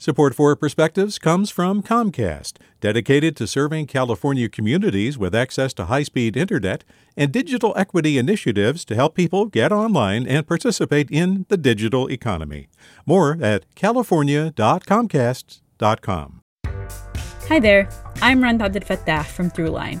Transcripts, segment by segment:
Support for Perspectives comes from Comcast, dedicated to serving California communities with access to high speed internet and digital equity initiatives to help people get online and participate in the digital economy. More at california.comcast.com. Hi there, I'm Rund Abdelfatah from Throughline.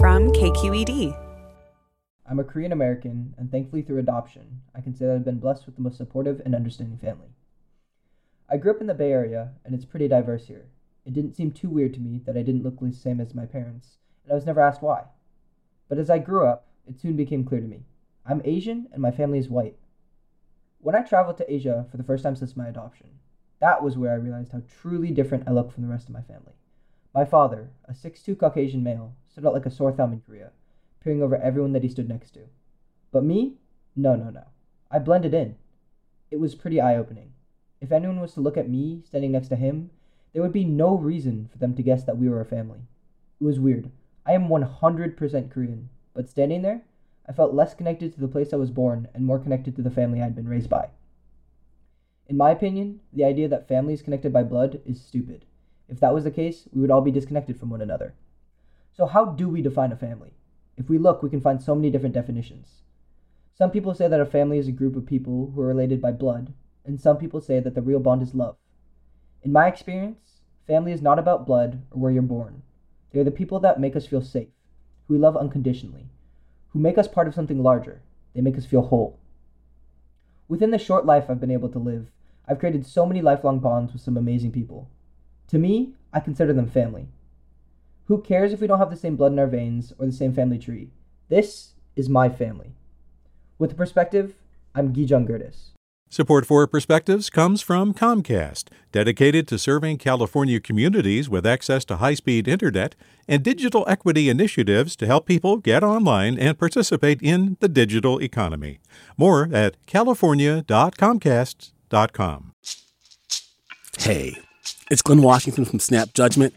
From KQED. I'm a Korean American, and thankfully through adoption, I can say that I've been blessed with the most supportive and understanding family. I grew up in the Bay Area, and it's pretty diverse here. It didn't seem too weird to me that I didn't look the same as my parents, and I was never asked why. But as I grew up, it soon became clear to me. I'm Asian, and my family is white. When I traveled to Asia for the first time since my adoption, that was where I realized how truly different I looked from the rest of my family. My father, a 6'2 Caucasian male, stood out like a sore thumb in Korea, peering over everyone that he stood next to. But me? No, no, no. I blended in. It was pretty eye opening. If anyone was to look at me standing next to him, there would be no reason for them to guess that we were a family. It was weird. I am 100% Korean, but standing there, I felt less connected to the place I was born and more connected to the family I had been raised by. In my opinion, the idea that family is connected by blood is stupid. If that was the case, we would all be disconnected from one another. So, how do we define a family? If we look, we can find so many different definitions. Some people say that a family is a group of people who are related by blood, and some people say that the real bond is love. In my experience, family is not about blood or where you're born. They are the people that make us feel safe, who we love unconditionally, who make us part of something larger. They make us feel whole. Within the short life I've been able to live, I've created so many lifelong bonds with some amazing people. To me, I consider them family. Who cares if we don't have the same blood in our veins or the same family tree? This is my family. With a perspective, I'm Gijeong Gerdes. Support for Perspectives comes from Comcast, dedicated to serving California communities with access to high speed internet and digital equity initiatives to help people get online and participate in the digital economy. More at california.comcast.com. Hey, it's Glynn Washington from Snap Judgment.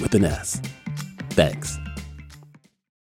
with an S. Thanks.